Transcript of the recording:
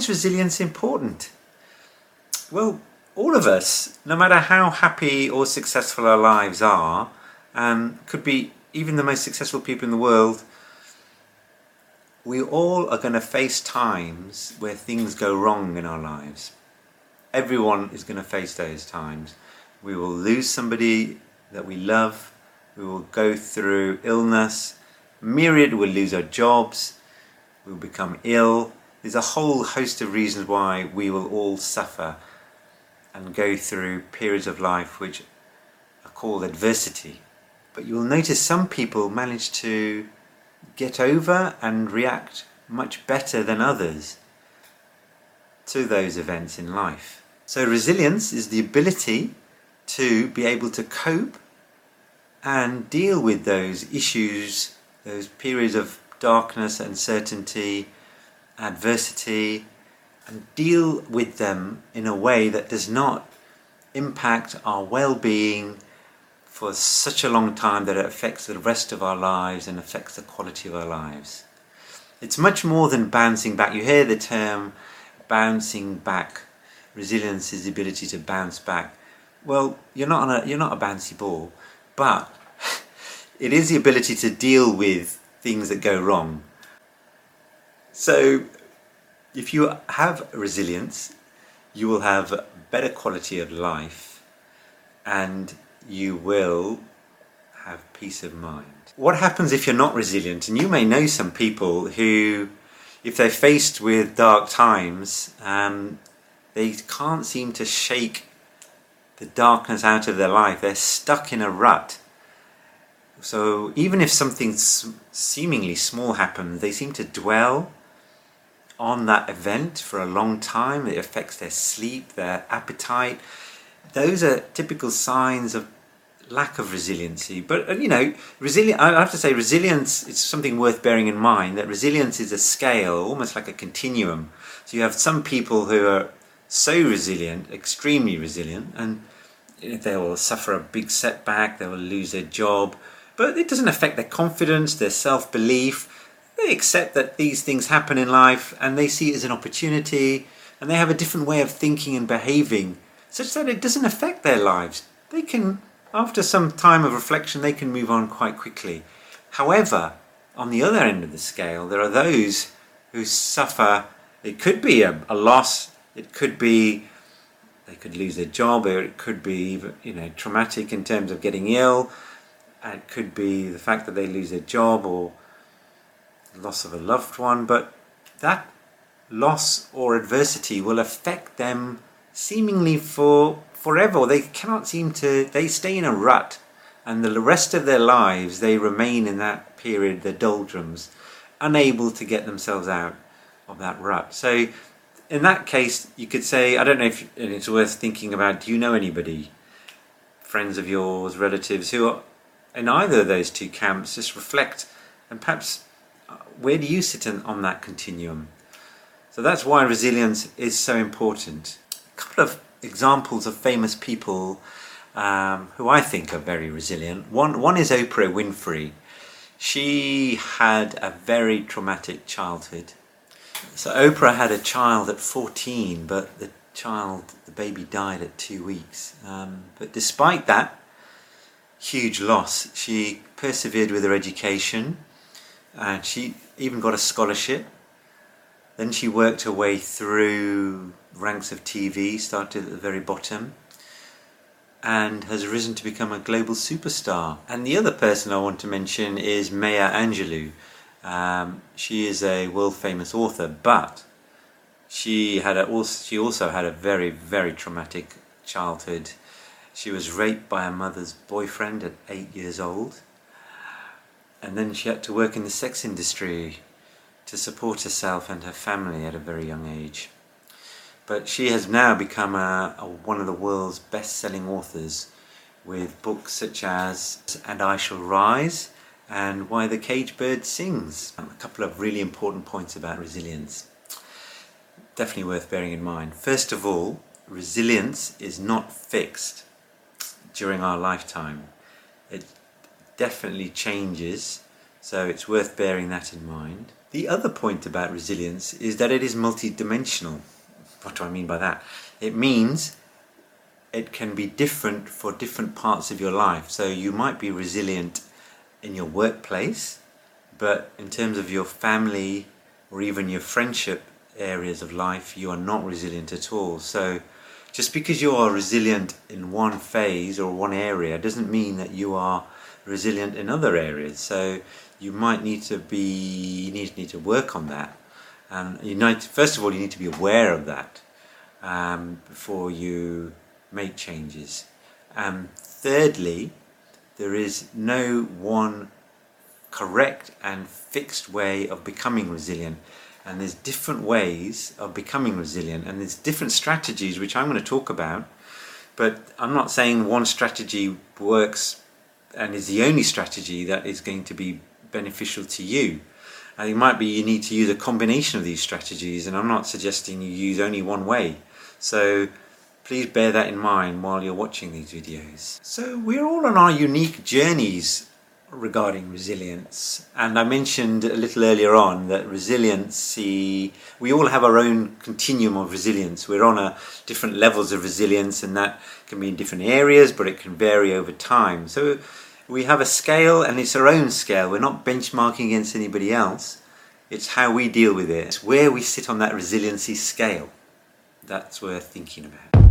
is resilience important? Well, all of us, no matter how happy or successful our lives are, um, could be even the most successful people in the world, we all are going to face times where things go wrong in our lives. Everyone is going to face those times. We will lose somebody that we love, we will go through illness, myriad will lose our jobs, we'll become ill. There's a whole host of reasons why we will all suffer and go through periods of life which are called adversity. But you will notice some people manage to get over and react much better than others to those events in life. So, resilience is the ability to be able to cope and deal with those issues, those periods of darkness, uncertainty, adversity, and deal with them in a way that does not impact our well being for such a long time that it affects the rest of our lives and affects the quality of our lives. It's much more than bouncing back. You hear the term bouncing back. Resilience is the ability to bounce back. Well, you're not on a you're not a bouncy ball, but it is the ability to deal with things that go wrong. So if you have resilience, you will have better quality of life and you will have peace of mind. What happens if you're not resilient? And you may know some people who, if they're faced with dark times, um, they can't seem to shake the darkness out of their life. They're stuck in a rut. So even if something seemingly small happens, they seem to dwell on that event for a long time. It affects their sleep, their appetite. Those are typical signs of lack of resiliency. But uh, you know, resilient. I have to say, resilience is something worth bearing in mind. That resilience is a scale, almost like a continuum. So you have some people who are so resilient, extremely resilient, and they will suffer a big setback. They will lose their job, but it doesn't affect their confidence, their self belief they accept that these things happen in life and they see it as an opportunity and they have a different way of thinking and behaving such that it doesn't affect their lives. They can, after some time of reflection, they can move on quite quickly. However, on the other end of the scale, there are those who suffer. It could be a, a loss. It could be they could lose their job, or it could be you know traumatic in terms of getting ill. It could be the fact that they lose their job or loss of a loved one, but that loss or adversity will affect them seemingly for forever. They cannot seem to, they stay in a rut, and the rest of their lives they remain in that period, the doldrums, unable to get themselves out of that rut. So, in that case, you could say, I don't know if and it's worth thinking about do you know anybody, friends of yours, relatives, who are in either of those two camps? Just reflect and perhaps where do you sit in, on that continuum? So that's why resilience is so important. A couple of examples of famous people um, who I think are very resilient. One, one is Oprah Winfrey. She had a very traumatic childhood. So Oprah had a child at 14, but the child, the baby died at two weeks. Um, but despite that huge loss, she persevered with her education and she even got a scholarship. Then she worked her way through ranks of TV, started at the very bottom, and has risen to become a global superstar. And the other person I want to mention is Maya Angelou. Um, she is a world famous author, but she had a, she also had a very very traumatic childhood. She was raped by her mother's boyfriend at eight years old and then she had to work in the sex industry to support herself and her family at a very young age. But she has now become a, a, one of the world's best selling authors with books such as And I Shall Rise and Why the Cage Bird Sings. A couple of really important points about resilience. Definitely worth bearing in mind. First of all, resilience is not fixed during our lifetime. It definitely changes, so it's worth bearing that in mind. The other point about resilience is that it is multidimensional. What do I mean by that? It means it can be different for different parts of your life. So you might be resilient in your workplace, but in terms of your family or even your friendship areas of life, you are not resilient at all. So just because you are resilient in one phase or one area doesn't mean that you are resilient in other areas. So you might need to be you need, need to work on that. And you need, first of all, you need to be aware of that um, before you make changes. Um, thirdly, there is no one correct and fixed way of becoming resilient. And there's different ways of becoming resilient, and there's different strategies which I'm going to talk about. But I'm not saying one strategy works and is the only strategy that is going to be beneficial to you. And it might be you need to use a combination of these strategies, and I'm not suggesting you use only one way. So please bear that in mind while you're watching these videos. So we're all on our unique journeys regarding resilience, and I mentioned a little earlier on that resiliency, we all have our own continuum of resilience. We're on a different levels of resilience, and that can be in different areas, but it can vary over time. So we have a scale, and it's our own scale. We're not benchmarking against anybody else. It's how we deal with it. It's where we sit on that resiliency scale. That's worth thinking about.